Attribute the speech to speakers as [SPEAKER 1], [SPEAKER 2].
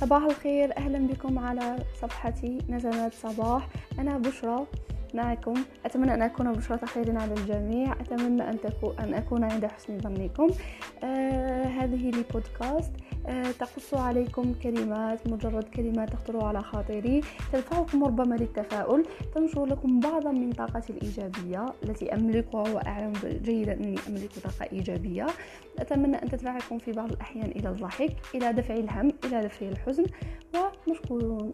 [SPEAKER 1] صباح الخير أهلا بكم على صفحتي نزمات صباح. أنا بشرى. معكم أتمنى أن أكون بشرة خير على الجميع. أتمنى أن, تكون أن أكون عند حسن ظنكم. آه هذه لي بودكاست آه تقص عليكم كلمات مجرد كلمات تخطر على خاطري. تدفعكم ربما للتفاؤل. تنشر لكم بعضا من طاقتي الإيجابية التي أملكها وأعلم جيدا أني أملك طاقة إيجابية. أتمنى أن تدفعكم في بعض الأحيان إلى الضحك إلى دفع الهم إلى دفع الحزن. ومشكورون.